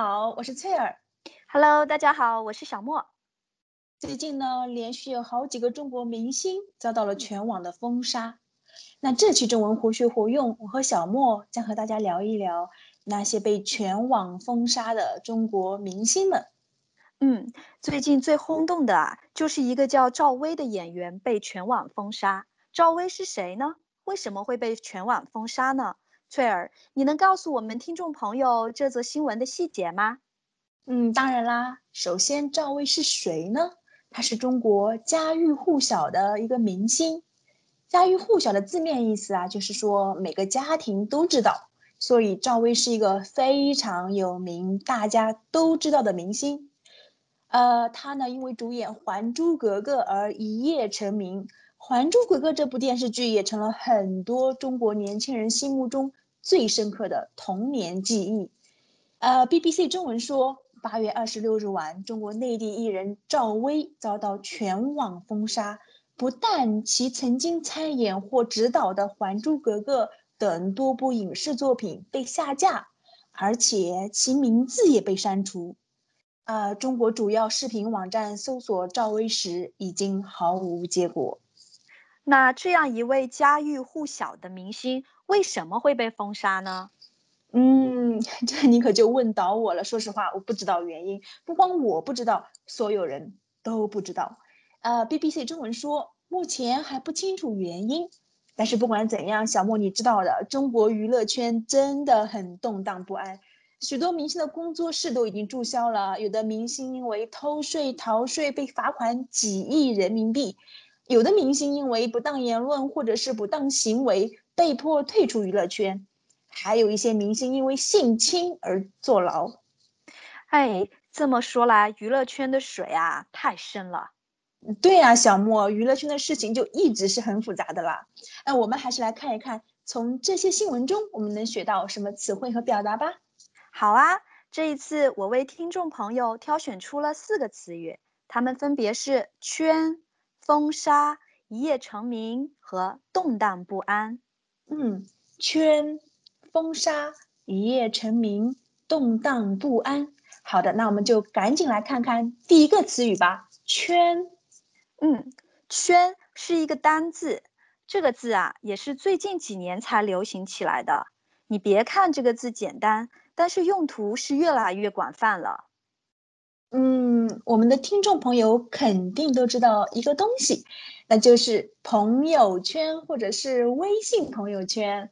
好，我是翠儿。Hello，大家好，我是小莫。最近呢，连续有好几个中国明星遭到了全网的封杀。那这期中文活学活用，我和小莫将和大家聊一聊那些被全网封杀的中国明星们。嗯，最近最轰动的啊，就是一个叫赵薇的演员被全网封杀。赵薇是谁呢？为什么会被全网封杀呢？翠儿，你能告诉我们听众朋友这则新闻的细节吗？嗯，当然啦。首先，赵薇是谁呢？她是中国家喻户晓的一个明星。家喻户晓的字面意思啊，就是说每个家庭都知道。所以赵薇是一个非常有名、大家都知道的明星。呃，她呢，因为主演《还珠格格》而一夜成名。《还珠格格》这部电视剧也成了很多中国年轻人心目中。最深刻的童年记忆，呃，BBC 中文说，八月二十六日晚，中国内地艺人赵薇遭到全网封杀，不但其曾经参演或执导的《还珠格格》等多部影视作品被下架，而且其名字也被删除。啊，中国主要视频网站搜索赵薇时，已经毫无结果。那这样一位家喻户晓的明星，为什么会被封杀呢？嗯，这你可就问倒我了。说实话，我不知道原因。不光我不知道，所有人都不知道。呃，BBC 中文说，目前还不清楚原因。但是不管怎样，小莫你知道的，中国娱乐圈真的很动荡不安，许多明星的工作室都已经注销了，有的明星因为偷税逃税被罚款几亿人民币。有的明星因为不当言论或者是不当行为被迫退出娱乐圈，还有一些明星因为性侵而坐牢。哎，这么说来，娱乐圈的水啊太深了。对呀，小莫，娱乐圈的事情就一直是很复杂的啦。那我们还是来看一看，从这些新闻中我们能学到什么词汇和表达吧。好啊，这一次我为听众朋友挑选出了四个词语，它们分别是圈。封杀、一夜成名和动荡不安。嗯，圈、风沙、一夜成名、动荡不安。好的，那我们就赶紧来看看第一个词语吧。圈，嗯，圈是一个单字，这个字啊也是最近几年才流行起来的。你别看这个字简单，但是用途是越来越广泛了。嗯，我们的听众朋友肯定都知道一个东西，那就是朋友圈或者是微信朋友圈。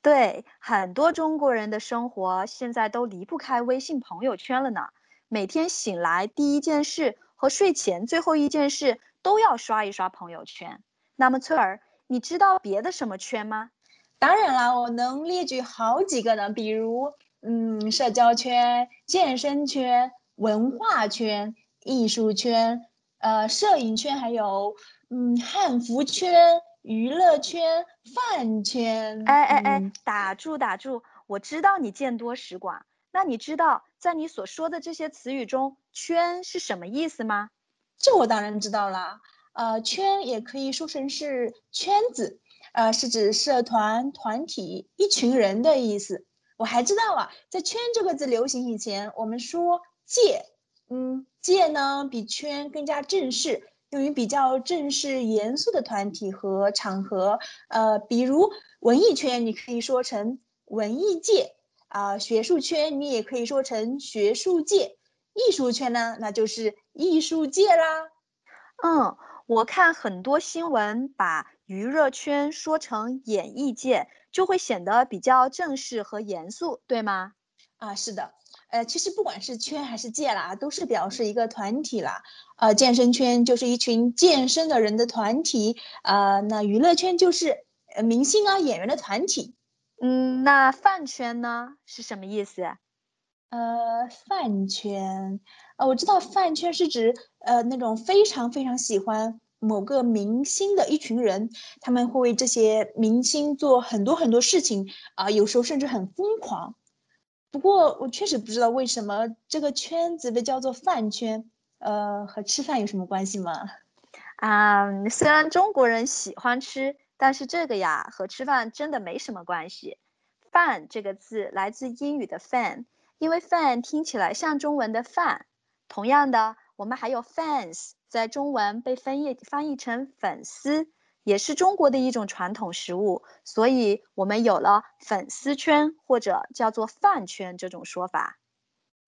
对，很多中国人的生活现在都离不开微信朋友圈了呢。每天醒来第一件事和睡前最后一件事都要刷一刷朋友圈。那么翠儿，你知道别的什么圈吗？当然啦，我能列举好几个呢，比如嗯，社交圈、健身圈。文化圈、艺术圈、呃，摄影圈，还有嗯，汉服圈、娱乐圈、饭圈。哎哎哎，打住打住！我知道你见多识广，那你知道在你所说的这些词语中，“圈”是什么意思吗？这我当然知道啦。呃，圈也可以说成是圈子，呃，是指社团、团体、一群人的意思。我还知道啊，在“圈”这个字流行以前，我们说。界，嗯，界呢比圈更加正式，用于比较正式严肃的团体和场合。呃，比如文艺圈，你可以说成文艺界啊；学术圈，你也可以说成学术界；艺术圈呢，那就是艺术界啦。嗯，我看很多新闻把娱乐圈说成演艺界，就会显得比较正式和严肃，对吗？啊，是的。呃，其实不管是圈还是界啦，都是表示一个团体啦。呃，健身圈就是一群健身的人的团体。呃，那娱乐圈就是呃明星啊演员的团体。嗯，那饭圈呢是什么意思？呃，饭圈，呃，我知道饭圈是指呃那种非常非常喜欢某个明星的一群人，他们会为这些明星做很多很多事情啊，有时候甚至很疯狂。不过我确实不知道为什么这个圈子被叫做饭圈，呃，和吃饭有什么关系吗？啊，虽然中国人喜欢吃，但是这个呀和吃饭真的没什么关系。饭这个字来自英语的 fan，因为 fan 听起来像中文的饭。同样的，我们还有 fans，在中文被翻译翻译成粉丝，也是中国的一种传统食物，所以我们有了粉丝圈或者叫做饭圈这种说法。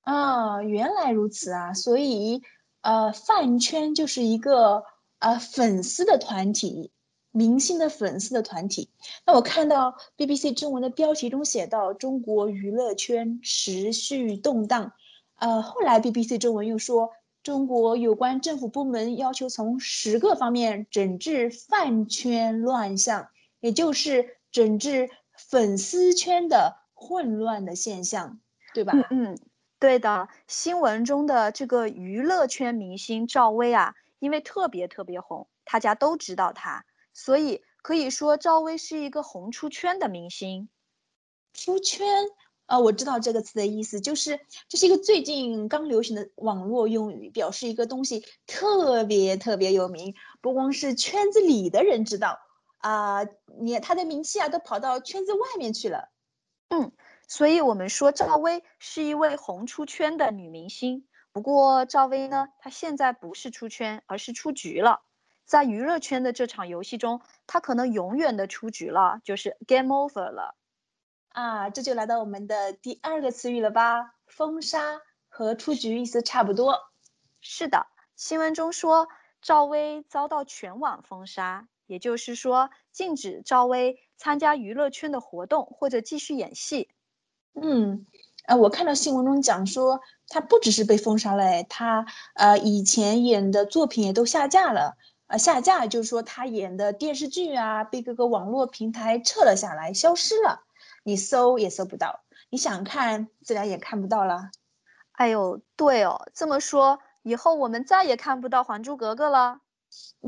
啊，原来如此啊！所以，呃，饭圈就是一个呃粉丝的团体，明星的粉丝的团体。那我看到 BBC 中文的标题中写到，中国娱乐圈持续动荡。呃，后来 BBC 中文又说，中国有关政府部门要求从十个方面整治饭圈乱象，也就是整治粉丝圈的混乱的现象，对吧？嗯嗯，对的。新闻中的这个娱乐圈明星赵薇啊，因为特别特别红，大家都知道她，所以可以说赵薇是一个红出圈的明星。出圈。啊，我知道这个词的意思，就是这是一个最近刚流行的网络用语，表示一个东西特别特别有名，不光是圈子里的人知道啊，你他的名气啊都跑到圈子外面去了。嗯，所以我们说赵薇是一位红出圈的女明星。不过赵薇呢，她现在不是出圈，而是出局了。在娱乐圈的这场游戏中，她可能永远的出局了，就是 game over 了。啊，这就来到我们的第二个词语了吧？封杀和出局意思差不多。是的，新闻中说赵薇遭到全网封杀，也就是说禁止赵薇参加娱乐圈的活动或者继续演戏。嗯，呃，我看到新闻中讲说，她不只是被封杀了，她呃以前演的作品也都下架了。呃，下架就是说她演的电视剧啊被各个网络平台撤了下来，消失了。你搜也搜不到，你想看自然也看不到了。哎呦，对哦，这么说以后我们再也看不到《还珠格格》了。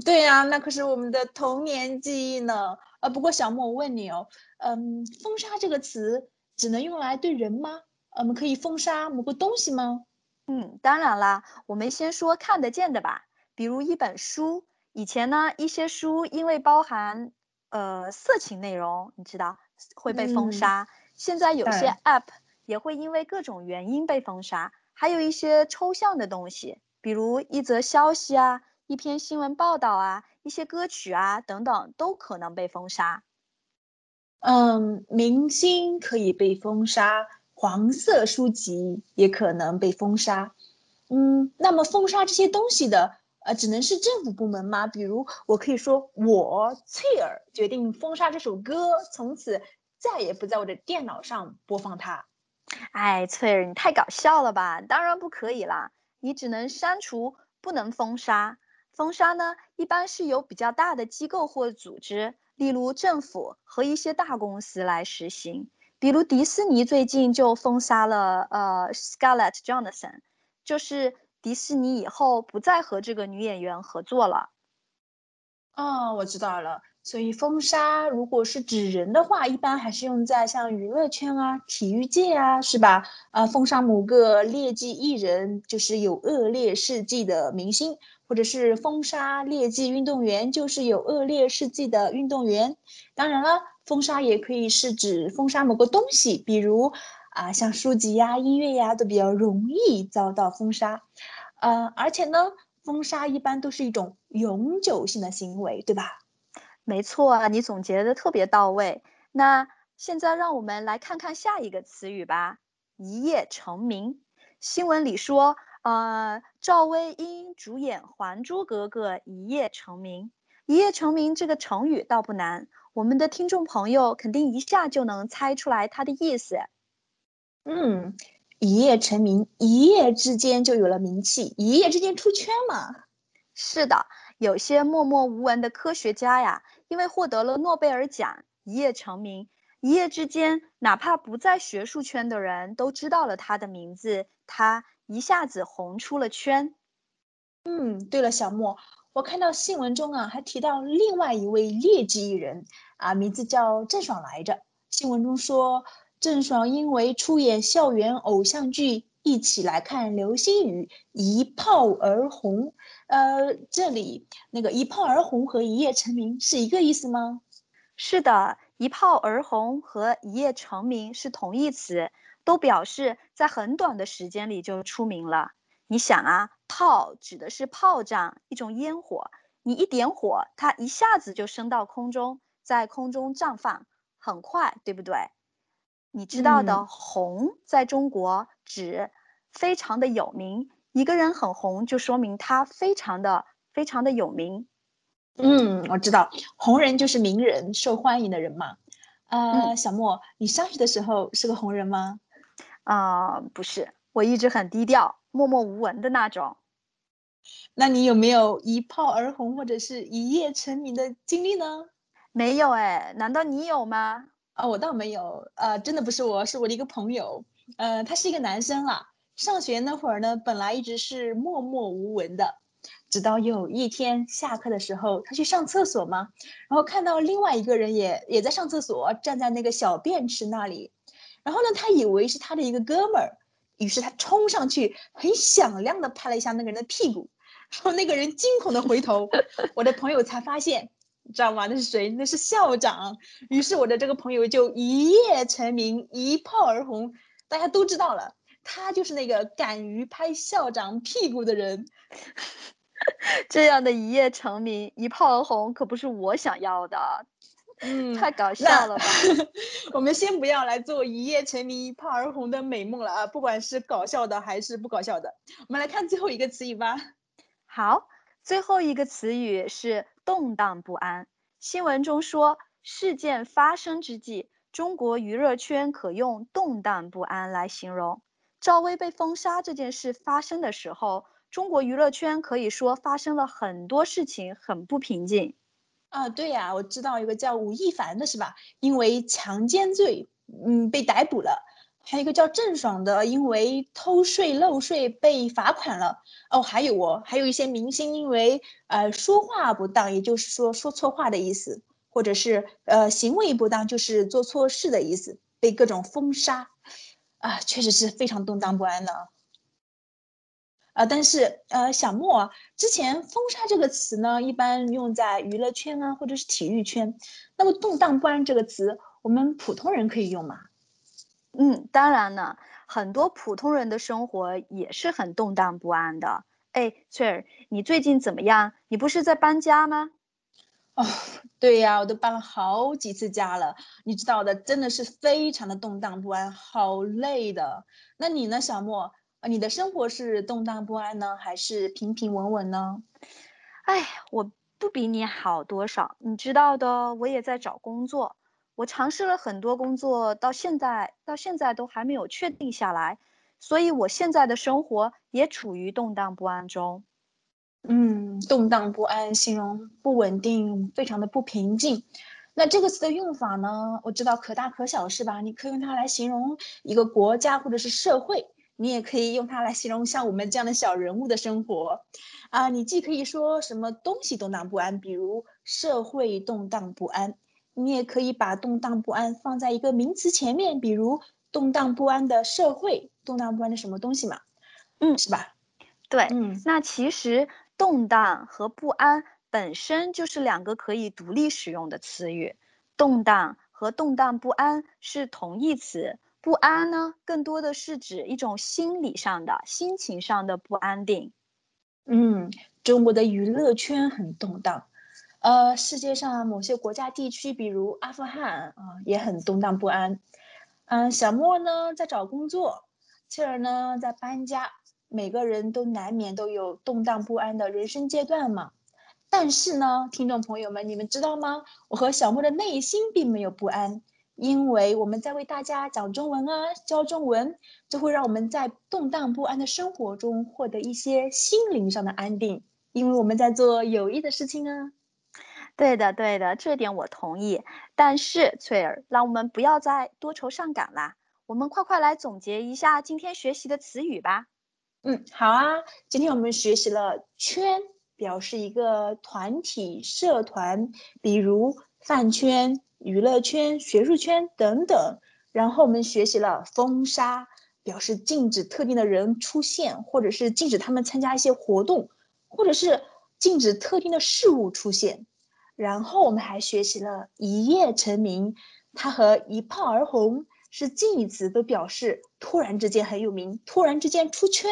对呀，那可是我们的童年记忆呢。呃，不过小莫，我问你哦，嗯，封杀这个词只能用来对人吗？我们可以封杀某个东西吗？嗯，当然啦。我们先说看得见的吧，比如一本书。以前呢，一些书因为包含呃色情内容，你知道。会被封杀。现在有些 App 也会因为各种原因被封杀，还有一些抽象的东西，比如一则消息啊、一篇新闻报道啊、一些歌曲啊等等，都可能被封杀。嗯，明星可以被封杀，黄色书籍也可能被封杀。嗯，那么封杀这些东西的，呃，只能是政府部门吗？比如我可以说，我翠儿决定封杀这首歌，从此。再也不在我的电脑上播放它。哎，翠儿，你太搞笑了吧？当然不可以啦，你只能删除，不能封杀。封杀呢，一般是由比较大的机构或组织，例如政府和一些大公司来实行。比如迪士尼最近就封杀了呃 Scarlett Johnson，就是迪士尼以后不再和这个女演员合作了。哦，我知道了。所以封杀，如果是指人的话，一般还是用在像娱乐圈啊、体育界啊，是吧？啊，封杀某个劣迹艺人，就是有恶劣事迹的明星，或者是封杀劣迹运动员，就是有恶劣事迹的运动员。当然了，封杀也可以是指封杀某个东西，比如啊，像书籍呀、音乐呀，都比较容易遭到封杀。呃，而且呢，封杀一般都是一种永久性的行为，对吧？没错啊，你总结的特别到位。那现在让我们来看看下一个词语吧，“一夜成名”。新闻里说，呃，赵薇因主演《还珠格格》一夜成名。一夜成名这个成语倒不难，我们的听众朋友肯定一下就能猜出来它的意思。嗯，一夜成名，一夜之间就有了名气，一夜之间出圈嘛。是的。有些默默无闻的科学家呀，因为获得了诺贝尔奖，一夜成名。一夜之间，哪怕不在学术圈的人都知道了他的名字，他一下子红出了圈。嗯，对了，小莫，我看到新闻中啊，还提到另外一位劣迹艺人啊，名字叫郑爽来着。新闻中说，郑爽因为出演校园偶像剧。一起来看流星雨，一炮而红。呃，这里那个一炮而红和一夜成名是一个意思吗？是的，一炮而红和一夜成名是同义词。都表示在很短的时间里就出名了。你想啊，炮指的是炮仗，一种烟火，你一点火，它一下子就升到空中，在空中绽放，很快，对不对？你知道的，红在中国指非常的有名，一个人很红，就说明他非常的非常的有名。嗯，我知道，红人就是名人，受欢迎的人嘛。呃，小莫，你上学的时候是个红人吗？啊，不是，我一直很低调，默默无闻的那种。那你有没有一炮而红或者是一夜成名的经历呢？没有哎，难道你有吗？啊，我倒没有，呃，真的不是我，是我的一个朋友，呃，他是一个男生啦。上学那会儿呢，本来一直是默默无闻的。直到有一天下课的时候，他去上厕所嘛，然后看到另外一个人也也在上厕所，站在那个小便池那里，然后呢，他以为是他的一个哥们儿，于是他冲上去，很响亮的拍了一下那个人的屁股，然后那个人惊恐的回头，我的朋友才发现，知道吗？那是谁？那是校长。于是我的这个朋友就一夜成名，一炮而红，大家都知道了，他就是那个敢于拍校长屁股的人。这样的一夜成名、一炮而红，可不是我想要的。嗯，太搞笑了吧？我们先不要来做一夜成名、一炮而红的美梦了啊！不管是搞笑的还是不搞笑的，我们来看最后一个词语吧。好，最后一个词语是动荡不安。新闻中说，事件发生之际，中国娱乐圈可用动荡不安来形容。赵薇被封杀这件事发生的时候。中国娱乐圈可以说发生了很多事情，很不平静。啊，对呀，我知道有个叫吴亦凡的是吧？因为强奸罪，嗯，被逮捕了。还有一个叫郑爽的，因为偷税漏税被罚款了。哦，还有哦，还有一些明星因为呃说话不当，也就是说说错话的意思，或者是呃行为不当，就是做错事的意思，被各种封杀。啊，确实是非常动荡不安的。啊，但是呃，小莫之前“封杀”这个词呢，一般用在娱乐圈啊，或者是体育圈。那么“动荡不安”这个词，我们普通人可以用吗？嗯，当然了，很多普通人的生活也是很动荡不安的。哎，翠儿，你最近怎么样？你不是在搬家吗？哦，对呀，我都搬了好几次家了，你知道的，真的是非常的动荡不安，好累的。那你呢，小莫？啊，你的生活是动荡不安呢，还是平平稳稳呢？哎，我不比你好多少，你知道的，我也在找工作，我尝试了很多工作，到现在到现在都还没有确定下来，所以我现在的生活也处于动荡不安中。嗯，动荡不安形容不稳定，非常的不平静。那这个词的用法呢？我知道可大可小，是吧？你可以用它来形容一个国家或者是社会。你也可以用它来形容像我们这样的小人物的生活，啊，你既可以说什么东西动荡不安，比如社会动荡不安，你也可以把动荡不安放在一个名词前面，比如动荡不安的社会，动荡不安的什么东西嘛，嗯，是吧？对，嗯，那其实动荡和不安本身就是两个可以独立使用的词语，动荡和动荡不安是同义词。不安呢，更多的是指一种心理上的、心情上的不安定。嗯，中国的娱乐圈很动荡，呃，世界上某些国家地区，比如阿富汗啊，也很动荡不安。嗯，小莫呢在找工作，切尔呢在搬家，每个人都难免都有动荡不安的人生阶段嘛。但是呢，听众朋友们，你们知道吗？我和小莫的内心并没有不安。因为我们在为大家讲中文啊，教中文，就会让我们在动荡不安的生活中获得一些心灵上的安定。因为我们在做有益的事情啊。对的，对的，这点我同意。但是翠儿，让我们不要再多愁善感啦，我们快快来总结一下今天学习的词语吧。嗯，好啊。今天我们学习了“圈”，表示一个团体、社团，比如饭圈。娱乐圈、学术圈等等，然后我们学习了封杀，表示禁止特定的人出现，或者是禁止他们参加一些活动，或者是禁止特定的事物出现。然后我们还学习了一夜成名，它和一炮而红是近义词，都表示突然之间很有名，突然之间出圈。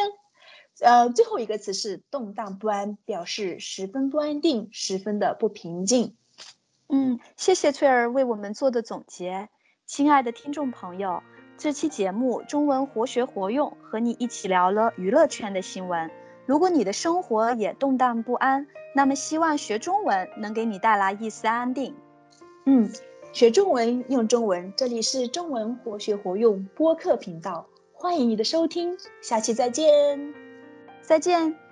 呃，最后一个词是动荡不安，表示十分不安定，十分的不平静。嗯，谢谢翠儿为我们做的总结。亲爱的听众朋友，这期节目中文活学活用，和你一起聊了娱乐圈的新闻。如果你的生活也动荡不安，那么希望学中文能给你带来一丝安定。嗯，学中文用中文，这里是中文活学活用播客频道，欢迎你的收听，下期再见。再见。